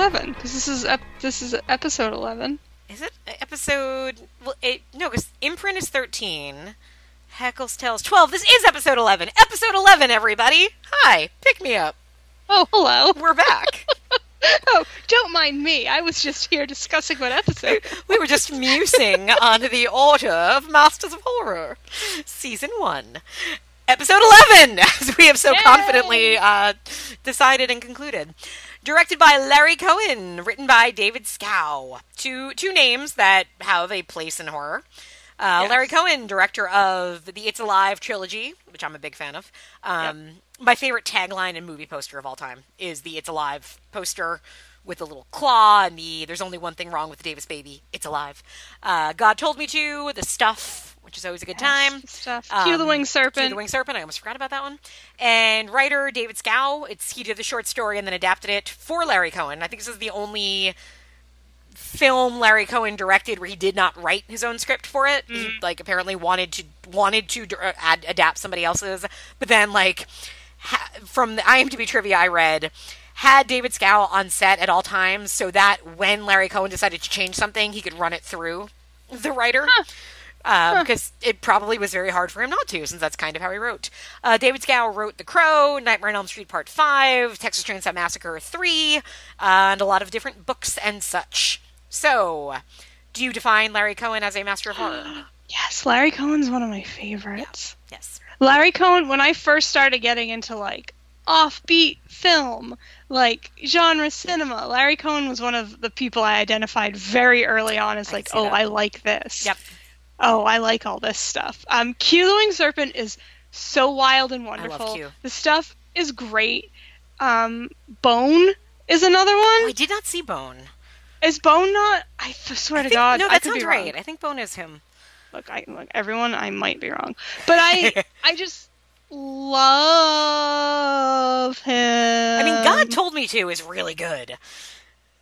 Thought this was 11 because this is ep- this is episode 11 Is it episode? Well, it, no, because imprint is thirteen. Haeckel's Tale twelve. This is episode eleven. Episode eleven, everybody. Hi, pick me up. oh hello We're back. oh don't mind me i was just here discussing what episode we were just musing on the order of Masters of Horror, season one, episode eleven, as we have so Yay! confidently uh, decided and concluded. Directed by Larry Cohen, written by David Schow. Two two names that have a place in horror. Uh, Yes. Larry Cohen, director of the It's Alive trilogy, which I'm a big fan of. Um, My favorite tagline and movie poster of all time is the It's Alive poster with the little claw and the There's only one thing wrong with the Davis baby. It's alive. Uh, God told me to. The stuff, which is always a good time. stuff cue the Um, winged Cue serpent the Winged Serpent. I almost forgot about that one. And writer David Schow. It's he did the short story and then adapted it for Larry Cohen. I think this is the only film Larry Cohen directed where he did not write his own script for it. He like apparently wanted to wanted to ad- adapt somebody else's, but then like ha- from the IMDb trivia I read. Had David Schow on set at all times so that when Larry Cohen decided to change something, he could run it through the writer uh, because it probably was very hard for him not to, since that's kind of how he wrote. Uh, David Schow wrote The Crow, Nightmare on Elm Street Part 5, Texas Chainsaw Massacre 3, uh, and a lot of different books and such. So, do you define Larry Cohen as a master of horror? yes larry cohen's one of my favorites yes. larry cohen when i first started getting into like offbeat film like genre cinema larry cohen was one of the people i identified very early on as I like oh that. i like this Yep. Oh, I like all this stuff. Um, Q the Winged Serpent is so wild and wonderful. The stuff is great. Um, Bone is another Oh, I did not see Bone. Is Bone not? I swear I to God, no, I that could be sounds right. I think Bone is him. Look, I look everyone. I might be wrong, but I, I just love him. I mean, God Told Me To is really good.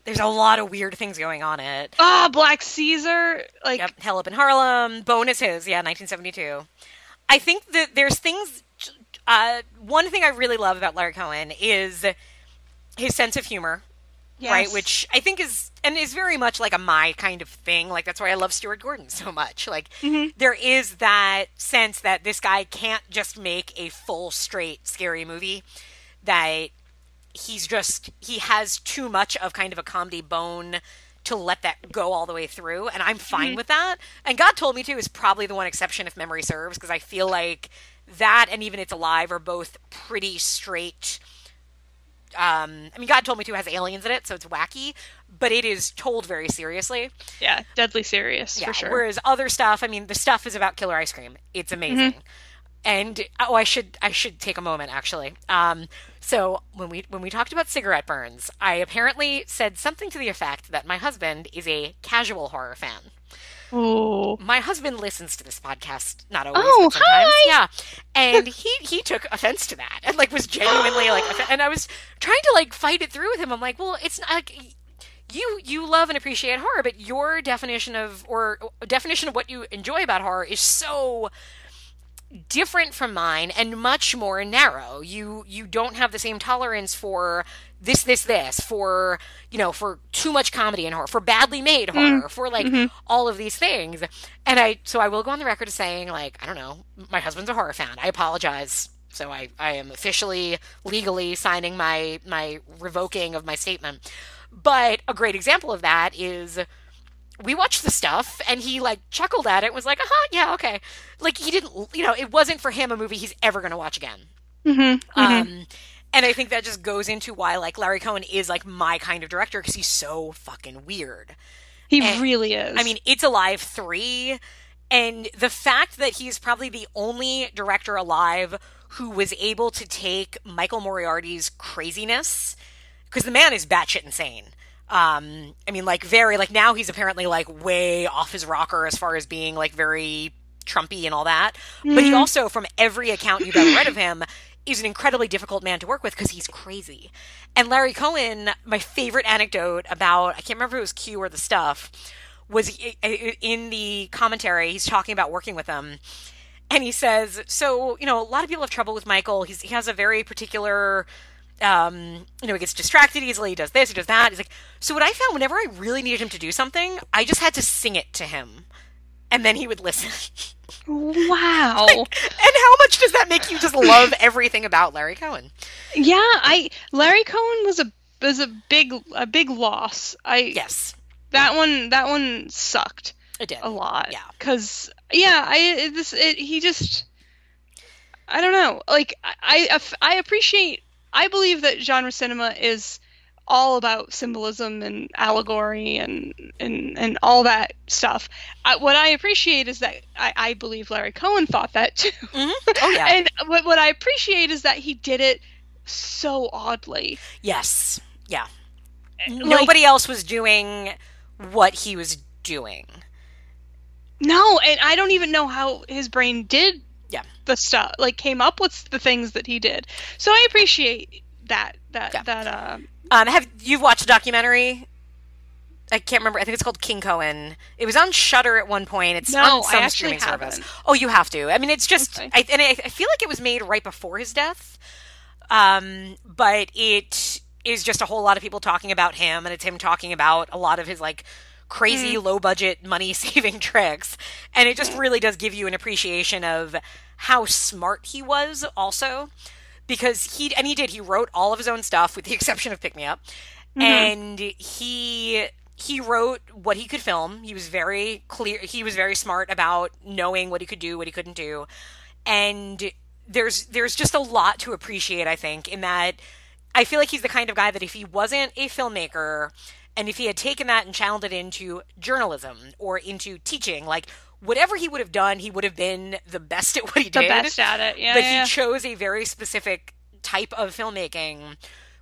There's a lot of weird things going on in it. Ah, Black Caesar. Like, Yep, Hell Up in Harlem. bonuses, yeah, 1972. I think that there's things. Uh, one thing I really love about Larry Cohen is his sense of humor, yes. right? Which I think is and is very much like a my kind of thing. Like that's why I love Stuart Gordon so much. Like Mm-hmm. there is that sense that this guy can't just make a full straight scary movie. That he's just he has too much of kind of a comedy bone to let that go all the way through and i'm fine with that. And god told me to is probably the one exception if memory serves because i feel like that and even it's alive are both pretty straight um i mean god told me to has aliens in it so it's wacky but it is told very seriously. Yeah, deadly serious yeah for sure. whereas other stuff i mean the stuff is about killer ice cream. It's amazing. And oh i should i should take a moment actually. Um so when we when we talked about cigarette burns i apparently said something to the effect that my husband is a casual horror fan Oh. My husband listens to this podcast, not always, Oh, but sometimes. hi! Yeah, and he he took offense to that and like was genuinely like, and I was trying to like fight it through with him. I'm like, well, it's not. Like, you you love and appreciate horror, but your definition of or definition of what you enjoy about horror is so different from mine and much more narrow. You you don't have the same tolerance for this this this for you know for too much comedy in horror for badly made mm-hmm. horror for like mm-hmm. all of these things. And i so i will go on the record as saying like i don't know my husband's a horror fan. I apologize. So i i am officially legally signing my my revoking of my statement. But a great example of that is we watched the stuff and he like chuckled at it and was like, uh-huh, yeah, okay. Like he didn't, you know, it wasn't for him a movie he's ever going to watch again. Mm-hmm. Um, and I think that just goes into why like Larry Cohen is like my kind of director because he's so fucking weird. He And- really is. I mean, It's Alive 3, and the fact that he's probably the only director alive who was able to take Michael Moriarty's craziness, because the man is batshit insane. Um, I mean, like, very, like, now he's apparently, like, way off his rocker as far as being, like, very Trumpy and all that. But he also, from every account you've ever read of him, is an incredibly difficult man to work with because he's crazy. And Larry Cohen, my favorite anecdote about, I can't remember if it was Q or the stuff, was in the commentary, he's talking about working with him. And he says, so, you know, a lot of people have trouble with Michael. He's, he has a very particular, um, you know, he gets distracted easily. He does this, he does that. He's like, so what I found whenever I really needed him to do something, I just had to sing it to him. And then he would listen. wow. and how much does that make you just love everything about Larry Cohen? yeah, I Larry Cohen was a was a big a big loss. I Yes, that one that one sucked it did. a lot. Yeah. Cuz yeah, I this it, he just I don't know. Like I, I I appreciate I believe that genre cinema is all about symbolism and allegory and and, and all that stuff. I, what I appreciate is that I, I believe Larry Cohen thought that too. Mhm. Oh, yeah. and what what I appreciate is that he did it so oddly. Yes. Yeah. Like- Nobody else was doing what he was doing. No, and I don't even know how his brain did Yeah. the stuff like came up with the things that he did. So I appreciate that that Yeah. that uh Um, have you watched a documentary? I can't remember. I think it's called King Cohen. It was on Shudder at one point. It's No, on some streaming service. haven't. Oh, you have to. I mean, it's just. Okay. I, and I, I feel like it was made right before his death. Um, but it is just a whole lot of people talking about him, and it's him talking about a lot of his like crazy Mm. low budget money saving tricks, and it just really does give you an appreciation of how smart he was, also because he and he did he wrote all of his own stuff with the exception of Pick Me Up, and he he wrote what he could film. He was very clear. He was very smart about knowing what he could do, what he couldn't do, and there's there's just a lot to appreciate. I think in that I feel like he's the kind of guy that if he wasn't a filmmaker and if he had taken that and channeled it into journalism or into teaching, like whatever he would have done, he would have been the best at what he the did best at it. Yeah, but yeah. he chose a very specific type of filmmaking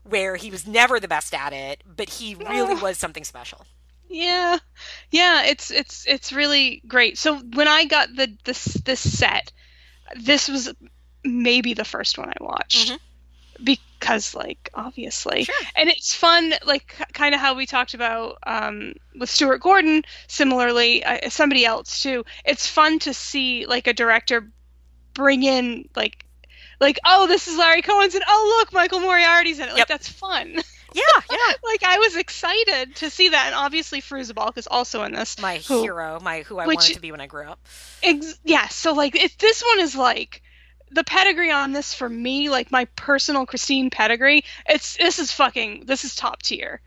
where he was never the best at it, but he really Oh. was something special. Yeah, yeah, it's it's it's really great. So when I got the this this set, this was maybe the first one I watched mm-hmm. Because, like, obviously, Sure. and it's fun, like kind of how we talked about um, with Stuart Gordon. Similarly, uh, somebody else too. It's fun to see like a director bring in like. Like oh this is Larry Cohen's and oh look Michael Moriarty's in it like Yep. that's fun Yeah, yeah. like I was excited to see that, and obviously Fairuza Balk is also in this. My who- hero, my who I Which- wanted to be when I grew up. Ex- yeah, so like if this one is like the pedigree on this for me, like my personal Christine pedigree, it's this is fucking this is top tier.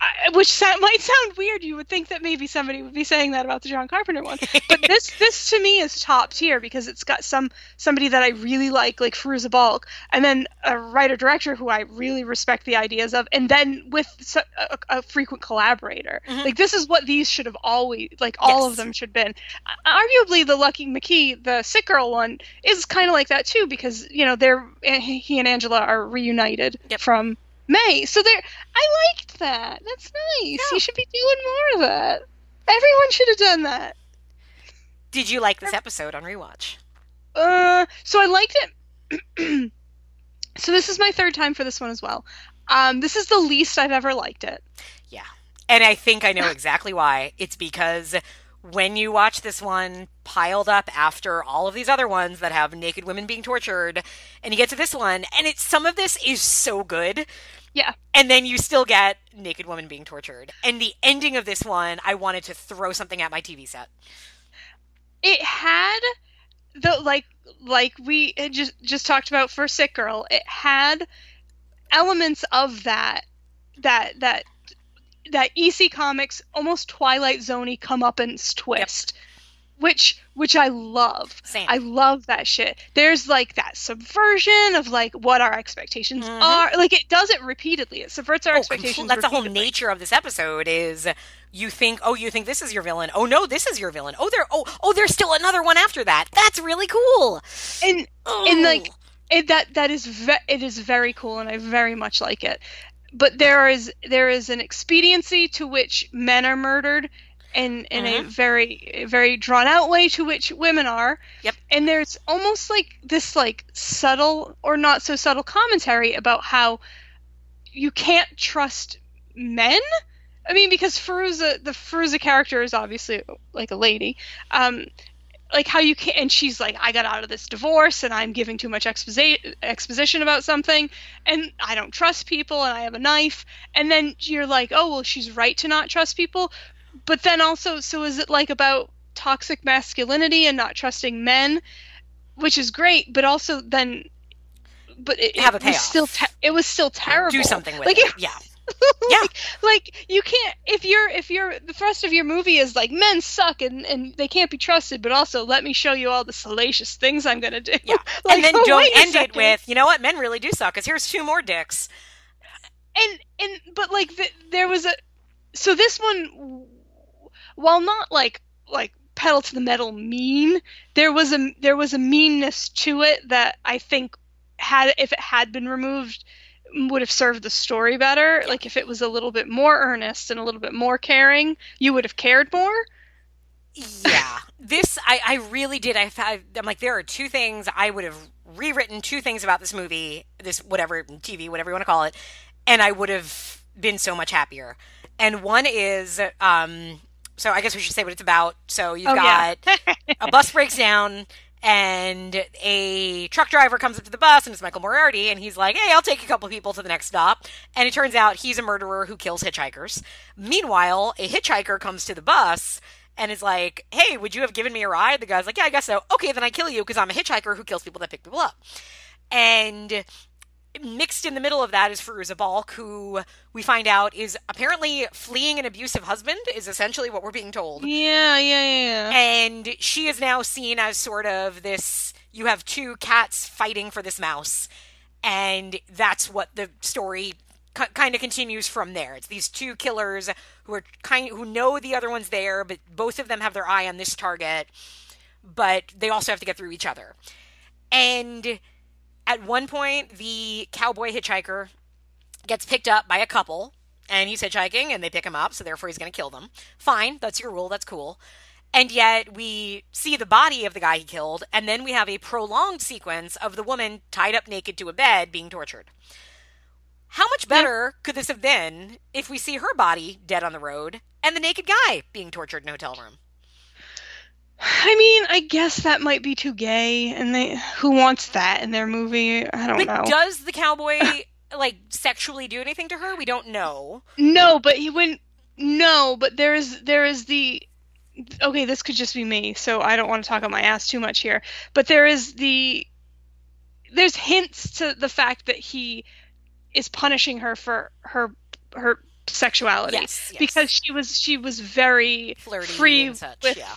I, which sa- might sound weird. You would think that maybe somebody would be saying that about the John Carpenter one, but this this to me is top tier because it's got some somebody that I really like, like Fairuza Balk, and then a writer director who I really respect the ideas of, and then with so- a, a frequent collaborator. Mm-hmm. Like this is what these should have always like all Yes. of them should have been. Arguably, the Lucky McKee, the Sick Girl one, is kind of like that too because you know they're eh, he and Angela are reunited Yep. from May, so they're I liked that. That's nice. Yeah. You should be doing more of that. Everyone should have done that. Did you like this episode on rewatch? Uh, so I liked it. so this is my third time for this one as well. Um, this is the least I've ever liked it. Yeah. And I think I know exactly why. It's because when you watch this one piled up after all of these other ones that have naked women being tortured, and you get to this one, and it's some of this is so good. Yeah. And then you still get naked women being tortured. And the ending of this one, I wanted to throw something at my TV set. It had the like like we just just talked about for Sick Girl. It had elements of that that that that EC Comics almost Twilight Zoney comeuppance twist, which which I love. Same. I love that shit. There's like that subversion of like what our expectations Mhm. are. Like it does it repeatedly. It subverts our Oh, expectations. compl- that's the whole nature of this episode is you think oh you think this is your villain oh no this is your villain oh there oh oh there's still another one after that that's really cool And oh. and like it, that that is ve- it is very cool and I very much like it. But there is there is an expediency to which men are murdered and in a Mhm. very very drawn out way to which women are. Yep. And there's almost like this like subtle or not so subtle commentary about how you can't trust men. I mean, because Fairuza, the Fairuza character is obviously like a lady. Um, like how you can and she's like i got out of this divorce and i'm giving too much exposi- exposition about something and i don't trust people and i have a knife. And then you're like oh well she's right to not trust people. But then also so is it like about toxic masculinity and not trusting men? Which is great but also then but it, Have a it was still te- it was still terrible. do something with like it. yeah Yeah. like, like you can't if you're the thrust of your movie is like men suck and and they can't be trusted, but also let me show you all the salacious things I'm gonna do. yeah. Like, and then oh, don't end it with you know what? Men really do suck because here's two more dicks. And and but like the, there was a so this one while not like like pedal to the metal mean there was a there was a meanness to it that i think had if it had been removed would have served the story better. Like if it was a little bit more earnest and a little bit more caring you would have cared more? Yeah. This i i really did. I i i'm like there are two things i would have rewritten two things about this movie this whatever tv whatever you want to call it and i would have been so much happier. And one is um so i guess we should say what it's about. So you've Oh, yeah. got a bus breaks down and a truck driver comes up to the bus and it's Michael Moriarty and he's like, "Hey, I'll take a couple people to the next stop." And it turns out he's a murderer who kills hitchhikers. Meanwhile, a hitchhiker comes to the bus and is like, "Hey, would you have given me a ride?" The guy's like, "Yeah, I guess so." Okay, then I kill you because I'm a hitchhiker who kills people that pick people up. And mixed in the middle of that is Fairuza Balk, who we find out is apparently fleeing an abusive husband, is essentially what we're being told. Yeah yeah yeah, and she is now seen as sort of this you have two cats fighting for this mouse. And that's what the story k- kind of continues from there. It's these two killers who are kind who know the other one's there but both of them have their eye on this target but they also have to get through each other. And at one point the cowboy hitchhiker gets picked up by a couple and he's hitchhiking and they pick him up so therefore he's going to kill them. Fine that's your rule that's cool. And yet we see the body of the guy he killed and then we have a prolonged sequence of the woman tied up naked to a bed being tortured. How much better could this have been if we see her body dead on the road and the naked guy being tortured in a hotel room I mean, I guess that might be too gay, and they who wants that in their movie? I don't but know. does the cowboy like sexually do anything to her we don't know No, but he wouldn't. No, but there is there is the. Okay, this could just be me, so I don't want to talk on my ass too much here. But there is the. There's hints to the fact that he is punishing her for her her sexuality Yes, yes. because she was she was very flirty free and such with yeah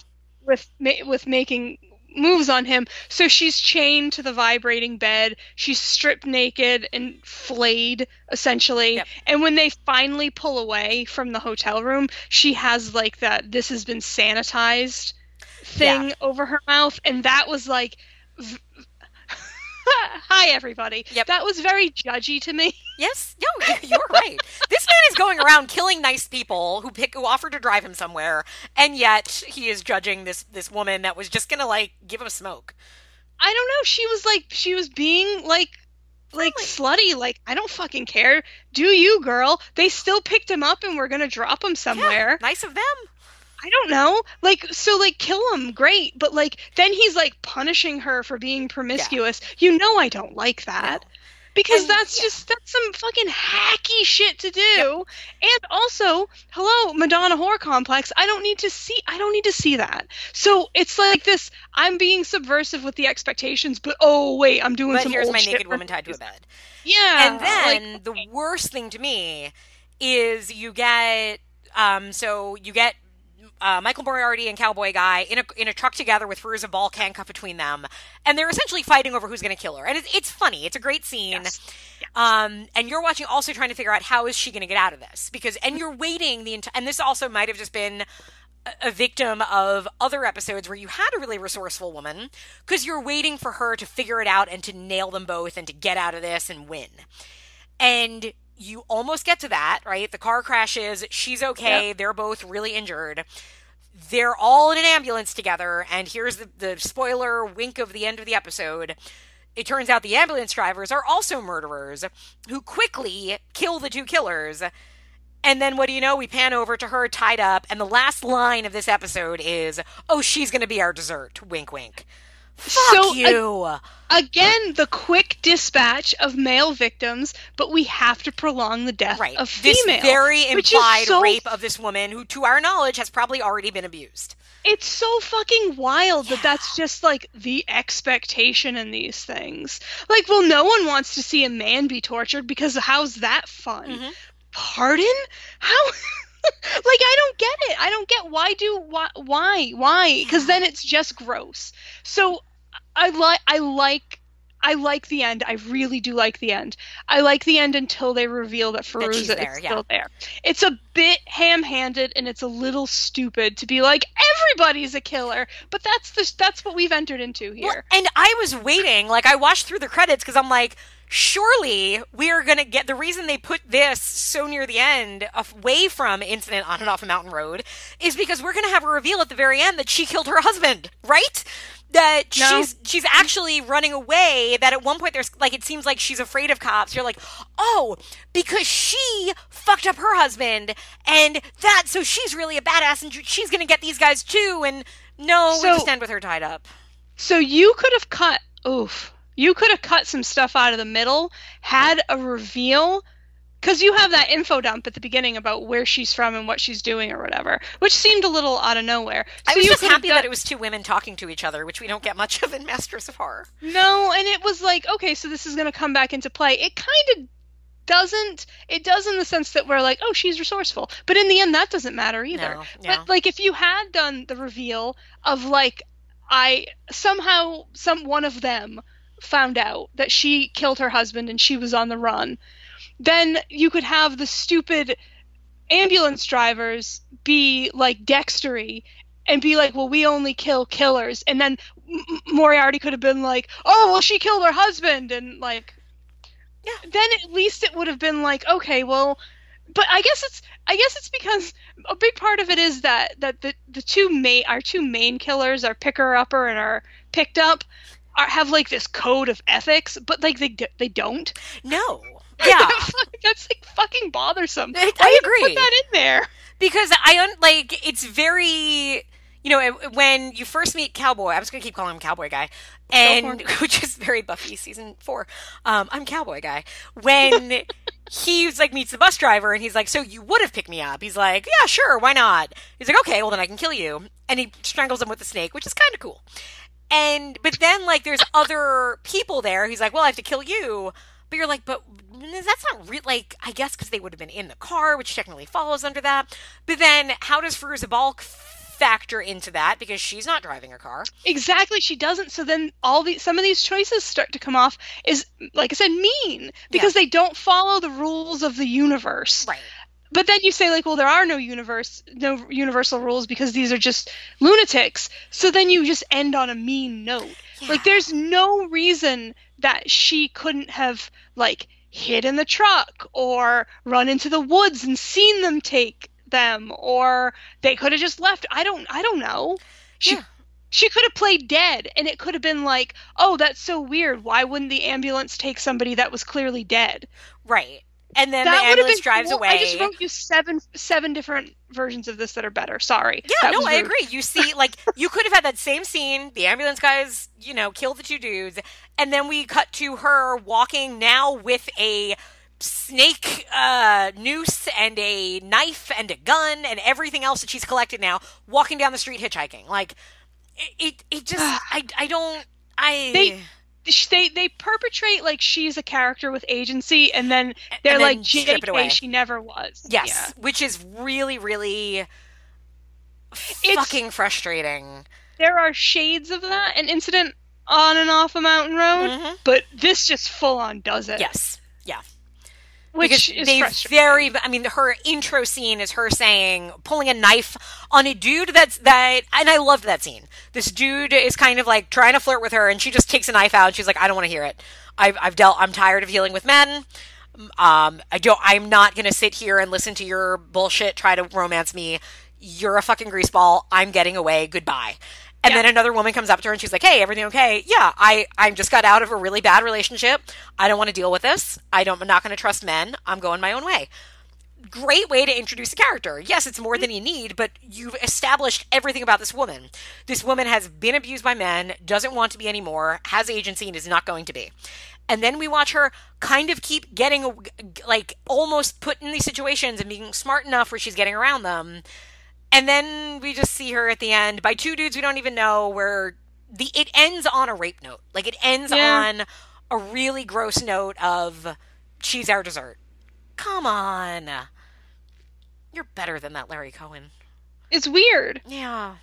with with making moves on him. So she's chained to the vibrating bed. She's stripped naked and flayed essentially. Yep. And when they finally pull away from the hotel room, she has like that this has been sanitized thing Yeah. over her mouth and that was like v- Hi, everybody. Yep. That was very judgy to me. Yes, no, you're right. this man is going around killing nice people who pick who offered to drive him somewhere, and yet he is judging this this woman that was just gonna like give him a smoke. I don't know. She was like, she was being like, like slutty. Like, I don't fucking care. Do you, girl? They still picked him up and we're gonna drop him somewhere. Yeah, nice of them. I don't know. Like, so, like, kill him, great. But, like, then he's, like, punishing her for being promiscuous. You know I don't like that. Because And- that's just, that's some fucking hacky shit to do. And also, hello, Madonna Horror Complex. I don't need to see, I don't need to see that. So it's like this, I'm being subversive with the expectations, but oh, wait, I'm doing But some here's old my naked woman tied to a bed. Yeah. and then like, the worst thing to me is you get um so you get uh, Michael Moriarty and Cowboy Guy in a in a truck together with Fairuza Balk handcuffed between them, and they're essentially fighting over who's going to kill her. And it's, it's funny. It's a great scene. Um, and you're watching, also trying to figure out how is she going to get out of this because, and you're waiting the entire. And this also might have just been a victim of other episodes where you had a really resourceful woman because you're waiting for her to figure it out and to nail them both and to get out of this and win. And you almost get to that, right? The car crashes, she's okay, they're both really injured. They're all in an ambulance together, and here's the, the spoiler wink of the end of the episode. It turns out the ambulance drivers are also murderers who quickly kill the two killers. And then what do you know? We pan over to her tied up, and the last line of this episode is, "Oh, she's going to be our dessert." Wink, wink. Fuck So, you. Again, the quick dispatch of male victims, but we have to prolong the death right. of this female. very implied so rape of this woman, who, to our knowledge, has probably already been abused. it's so fucking wild that that's just like the expectation in these things. Like, well, no one wants to see a man be tortured because how's that fun? Mm-hmm. Pardon? How? like, I don't get it. I don't get why do why why why? Because then it's just gross. So I like I like. I like the end. I really do like the end. I like the end until they reveal that Fairuza she's there, is yeah. still there. It's a bit ham-handed and it's a little stupid to be like everybody's a killer, but that's the that's what we've entered into here. Well, and I was waiting, like I watched through the credits because I'm like, surely we are gonna get the reason they put this so near the end, away from incident on and off a mountain road, is because we're gonna have a reveal at the very end that she killed her husband, right? That No. she's she's actually running away. That at one point there's like it seems like she's afraid of cops. You're like, oh, because she fucked up her husband, and that so she's really a badass, and she's gonna get these guys too. And no, we So- just end with her tied up. So you could have cut oof. You could have cut some stuff out of the middle, had a reveal because you have that info dump at the beginning about where she's from and what she's doing or whatever, which seemed a little out of nowhere. I was just happy that it was two women talking to each other, which we don't get much of in Masters of Horror. No, and it was like, okay, so this is going to come back into play. It kind of doesn't. It does in the sense that we're like, oh, she's resourceful. But in the end, that doesn't matter either. No, no. But like, if you had done the reveal of like, I somehow some one of them found out that she killed her husband and she was on the run, then you could have the stupid ambulance drivers be like Dextery and be like, well, we only kill killers. And then Moriarty could have been like, oh, well, she killed her husband. And like, Yeah. then at least it would have been like, okay, well, but I guess it's I guess it's because a big part of it is that that the the two main our two main killers, are picker upper and are picked up, are have like this code of ethics, but like they they don't. No. Yeah. that's like fucking bothersome. I- I agree. Put that in there. because I un- like it's very you know when you first meet Cowboy, I'm just gonna keep calling him Cowboy Guy, and which is very Buffy season four. Um, I'm Cowboy Guy when he's like meets the bus driver and he's like, "So you would have picked me up?" He's like, "Yeah, sure, why not?" He's like, "Okay, well then I can kill you," and he strangles him with the snake, which is kind of cool. And but then like there's other people there. He's like, "Well, I have to kill you." But you're like, but that's not real. Like, I guess because they would have been in the car, which technically follows under that. But then, how does Fairuza Balk factor into that? Because she's not driving a car. Exactly, she doesn't. So then all the some of these choices start to come off is like I said, mean because they don't follow the rules of the universe. Right. but then you say like, well, there are no universe, no universal rules because these are just lunatics. So then you just end on a mean note. Like, there's no reason that she couldn't have like hid in the truck or run into the woods and seen them take them, or they could have just left. I don't, I don't know. She, Yeah. she could have played dead, and it could have been like, oh, that's so weird. Why wouldn't the ambulance take somebody that was clearly dead? Right. And then that the ambulance been drives cool. away. I just wrote you seven seven different versions of this that are better. Sorry. Yeah, no, I agree. You see, like, you could have had that same scene. The ambulance guys, you know, kill the two dudes, and then we cut to her walking now with a snake uh, noose and a knife and a gun and everything else that she's collected now, walking down the street hitchhiking. Like, it, it, it just, I, I don't, I. They- They they perpetrate like she's a character with agency, and then they're then like, strip it away. JK, she never was. Yes, which is really, really fucking frustrating. There are shades of that, an incident on and off a mountain road, Mhm. but this just full on does it. Yes, yeah. Which because is they very i mean her intro scene is her saying pulling a knife on a dude that's that and i loved that scene. This dude is kind of like trying to flirt with her and she just takes a knife out. And she's like i don't want to hear it. I've, I've dealt i'm tired of dealing with men. Um i don't i'm not gonna sit here and listen to your bullshit try to romance me. You're a fucking greaseball. I'm getting away. Goodbye and then another woman comes up to her and she's like, "Hey, everything okay? Yeah, I I just got out of a really bad relationship. I don't want to deal with this. I don't. I'm not going to trust men. I'm going my own way." Great way to introduce a character. Yes, it's more than you need, but you've established everything about this woman. This woman has been abused by men, doesn't want to be anymore, has agency, and is not going to be. And then we watch her kind of keep getting, like, almost put in these situations and being smart enough where she's getting around them. And then we just see her at the end by two dudes we don't even know where the it ends on a rape note. Like it ends Yeah. on a really gross note of she's our dessert. Come on. You're better than that Larry Cohen. It's weird. Yeah.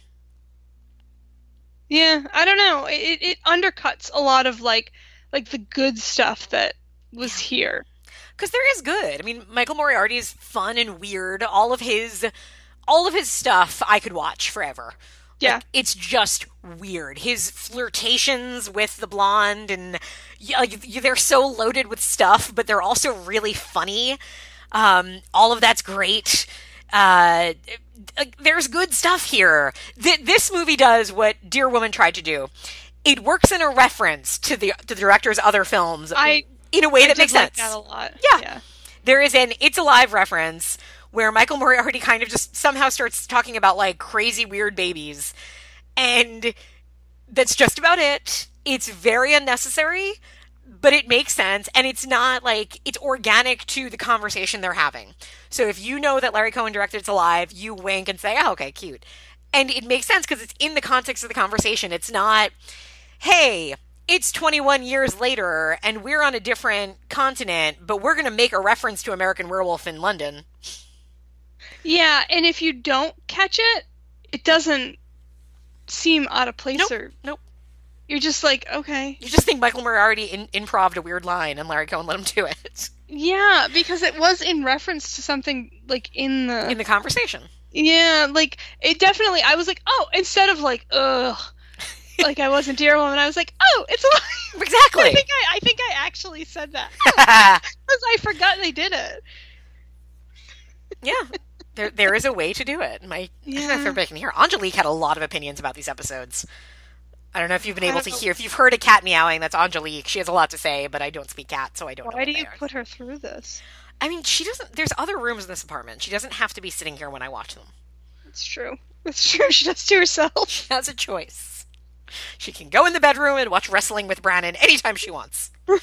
Yeah, I don't know. It, it undercuts a lot of like like the good stuff that was here. Cuz there is good. I mean, Michael Moriarty is fun and weird. All of his all of his stuff I could watch forever. Yeah. Like, it's just weird. His flirtations with the blonde and yeah, like, they're so loaded with stuff, but they're also really funny. Um, all of that's great. Uh, there's good stuff here. Th- this movie does what Deer Woman tried to do. It works in a reference to the to the director's other films I in a way I that makes like sense. that a lot. Yeah. There is an It's Alive reference where Michael Moriarty kind of just somehow starts talking about like crazy weird babies. And that's just about it. It's very unnecessary, but it makes sense and it's not like it's organic to the conversation they're having. So if you know that Larry Cohen directed It's Alive, you wink and say, "Oh, okay, cute." And it makes sense because it's in the context of the conversation. It's not, "Hey, it's 21 years later and we're on a different continent, but we're going to make a reference to American Werewolf in London." Yeah, and if you don't catch it, it doesn't seem out of place Nope. or Nope. you're just like, okay. You just think Michael Moriarty in- improved a weird line and Larry Cohen let him do it Yeah, because it was in reference to something like in the in the conversation. Yeah, like it definitely I was like, "Oh, instead of like, ugh." like I wasn't Deer Woman, I was like, "Oh, it's a alive." Exactly. I think I, I think I actually said that. Because I forgot they did it. yeah. There, there is a way to do it. My, I don't know if Yeah. everybody can hear. Angelique had a lot of opinions about these episodes. I don't know if you've been able to know. hear. If you've heard a cat meowing, that's Angelique. She has a lot to say, but I don't speak cat, so I don't know. Why do you put her through this? I mean, she doesn't. There's other rooms in this apartment. She doesn't have to be sitting here when I watch them. It's true. It's true. She does to herself. She has a choice. She can go in the bedroom and watch wrestling with Brannon anytime she wants.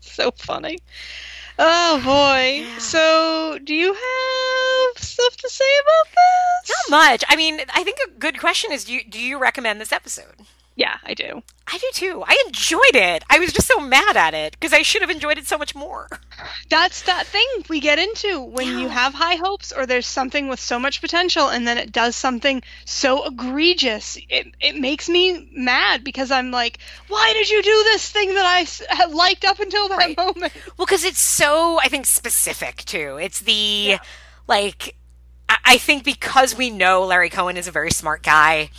So funny. Oh boy. So, do you have stuff to say about this? Not much. I mean, I think a good question is: Do you, do you recommend this episode? Yeah, I do. I do too. I enjoyed it. I was just so mad at it because I should have enjoyed it so much more. That's that thing we get into when you have high hopes or there's something with so much potential and then it does something so egregious. It, it makes me mad because I'm like, why did you do this thing that I liked up until that Right. moment? Well, because it's so, I think, specific too. It's the, like, I, I think because we know Larry Cohen is a very smart guy,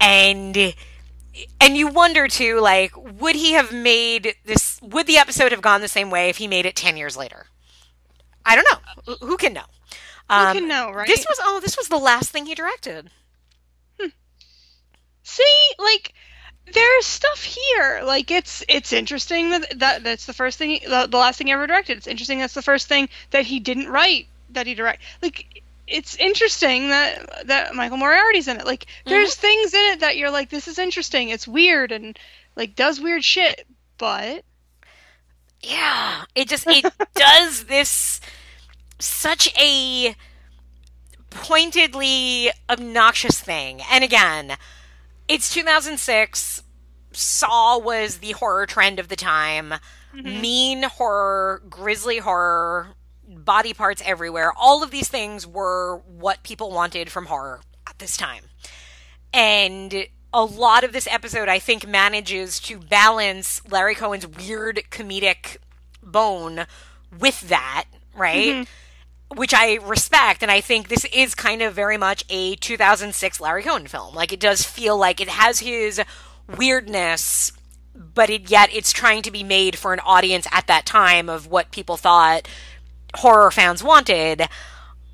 and and you wonder too, like, would he have made this? Would the episode have gone the same way if he made it ten years later? I don't know. Who- Who can know? Um, can know, right? This was oh, this was the last thing he directed. See, like there's stuff here. Like it's it's interesting that, that that's the first thing, the, the last thing he ever directed. It's interesting that's the first thing that he didn't write that he direct. Like it's interesting that that Michael Moriarty's in it. Like there's mm-hmm. things in it that you're like, this is interesting. It's weird and like does weird shit, but Yeah, it just it does this such a pointedly obnoxious thing. And again, it's 2006. Saw was the horror trend of the time. Mm-hmm. Mean horror, grisly horror, body parts everywhere. All of these things were what people wanted from horror at this time. And a lot of this episode, I think, manages to balance Larry Cohen's weird comedic bone with that, right? Mm-hmm. Which I respect. And I think this is kind of very much a 2006 Larry Cohen film. Like, it does feel like it has his weirdness, but it, yet it's trying to be made for an audience at that time of what people thought horror fans wanted.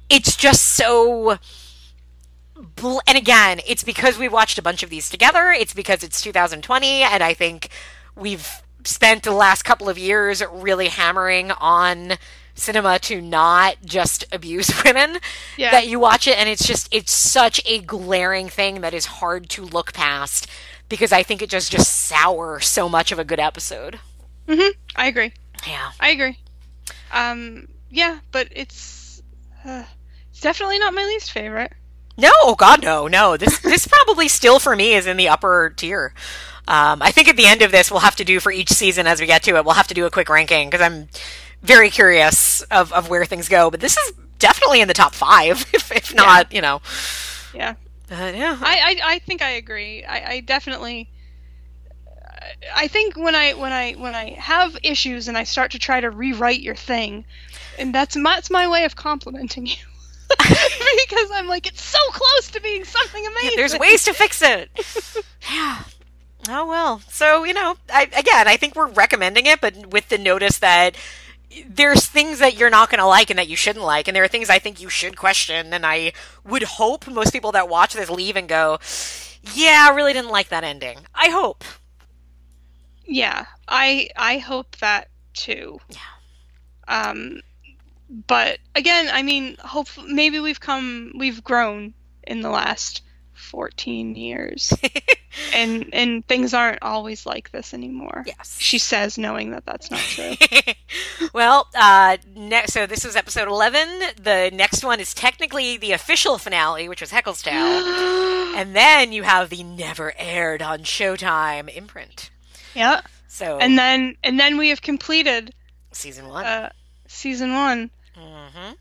It's just so bl- and again, it's because we watched a bunch of these together. It's because it's 2020, and I think we've spent the last couple of years really hammering on cinema to not just abuse women. Yeah. That you watch it, and it's just it's such a glaring thing that is hard to look past because I think it just just sour so much of a good episode. I agree. Yeah. I agree. Um, yeah, but it's uh, it's definitely not my least favorite. No, oh God, no, no. This this probably still for me is in the upper tier. Um, I think at the end of this, we'll have to do for each season as we get to it. We'll have to do a quick ranking because I'm very curious of, of where things go. But this is definitely in the top five, if, if not, you know. Yeah. Uh, yeah, I, I, I think I agree. I, I definitely. I think when I when I when I have issues and I start to try to rewrite your thing, and that's my, that's my way of complimenting you. because I'm like it's so close to being something amazing. there's ways to fix it. yeah. Oh well. So you know, I, again, I think we're recommending it, but with the notice that there's things that you're not going to like and that you shouldn't like, and there are things I think you should question. And I would hope most people that watch this leave and go, "Yeah, I really didn't like that ending." I hope. Yeah, I I hope that too. Yeah. Um, but again, I mean, hope maybe we've come, we've grown in the last fourteen years, and and things aren't always like this anymore. Yes. She says, knowing that that's not true. well, uh, ne- so this was episode 11. The next one is technically the official finale, which was Haeckel's Tale. and then you have the never aired on Showtime imprint. yeah. So, And then and then we have completed season one. uh, season one. hmm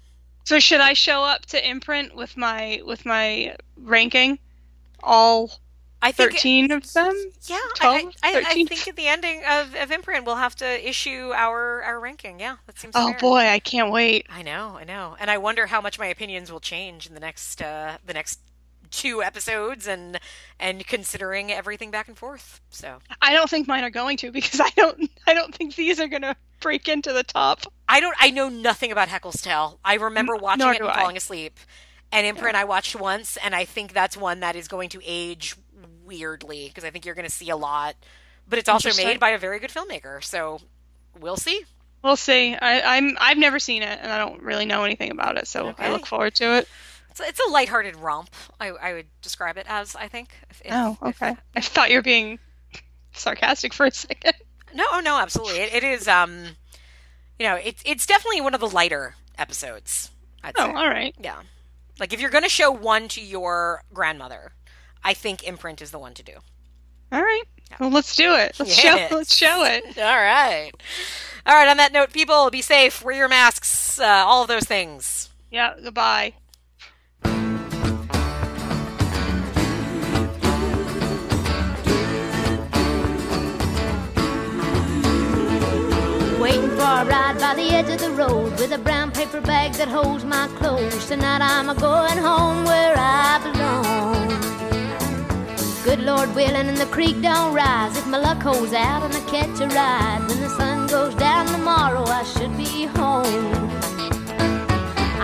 So should I show up to imprint with my with my ranking? All I think. thirteen of them. Yeah, 12, I, I, I 13? think at the ending of, of imprint, we'll have to issue our, our ranking. Yeah, that seems Oh fair. boy, I can't wait. I know, I know, and I wonder how much my opinions will change in the next uh, the next two episodes, and and considering everything back and forth. So I don't think mine are going to because I don't I don't think these are gonna break into the top. I don't. I know nothing about Haeckel's Tale. I remember watching it and I. falling asleep. And Imprint I watched once, and I think that's one that is going to age weirdly because I think you're going to see a lot. But it's also made by a very good filmmaker, so we'll see. We'll see. I, I'm I've never seen it and I don't really know anything about it, so I look forward to it. It's, it's a lighthearted romp. I, I would describe it as. I think. If, if- Oh, if- okay. I thought you were being sarcastic for a second. No, oh, no, absolutely. It, it is. Um, you know, it's it's definitely one of the lighter episodes. I'd Oh, say. all right. Yeah. Like if you're going to show one to your grandmother, I think Imprint is the one to do. All right. Well, let's do it. Let's Yes. show. Let's show it. All right. All right, on that note, people, be safe, wear your masks, uh, all of those things. Yeah. Goodbye. Ride by the edge of the road with a brown paper bag that holds my clothes. Tonight I'm a going home where I belong. Good Lord willing, and the creek don't rise. If my luck holds out and I catch a ride, when the sun goes down tomorrow, I should be home.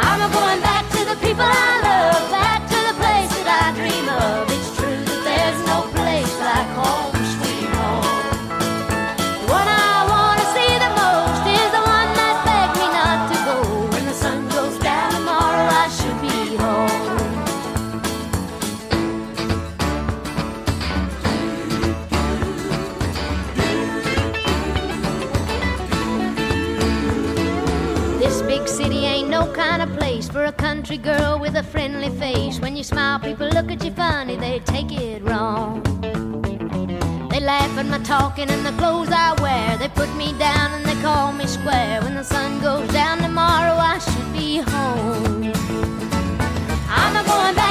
I'm a going back to the people I love, back to the place that I dream of. It's true that there's no place country girl with a friendly face. When you smile, people look at you funny, they take it wrong. They laugh at my talking and the clothes I wear. They put me down and they call me square. When the sun goes down tomorrow, I should be home. I'm not going back.